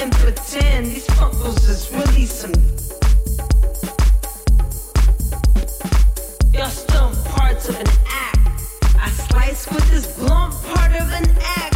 and pretend these funkles just release some. Y'all stump parts of an act. I slice with this blunt part of an act.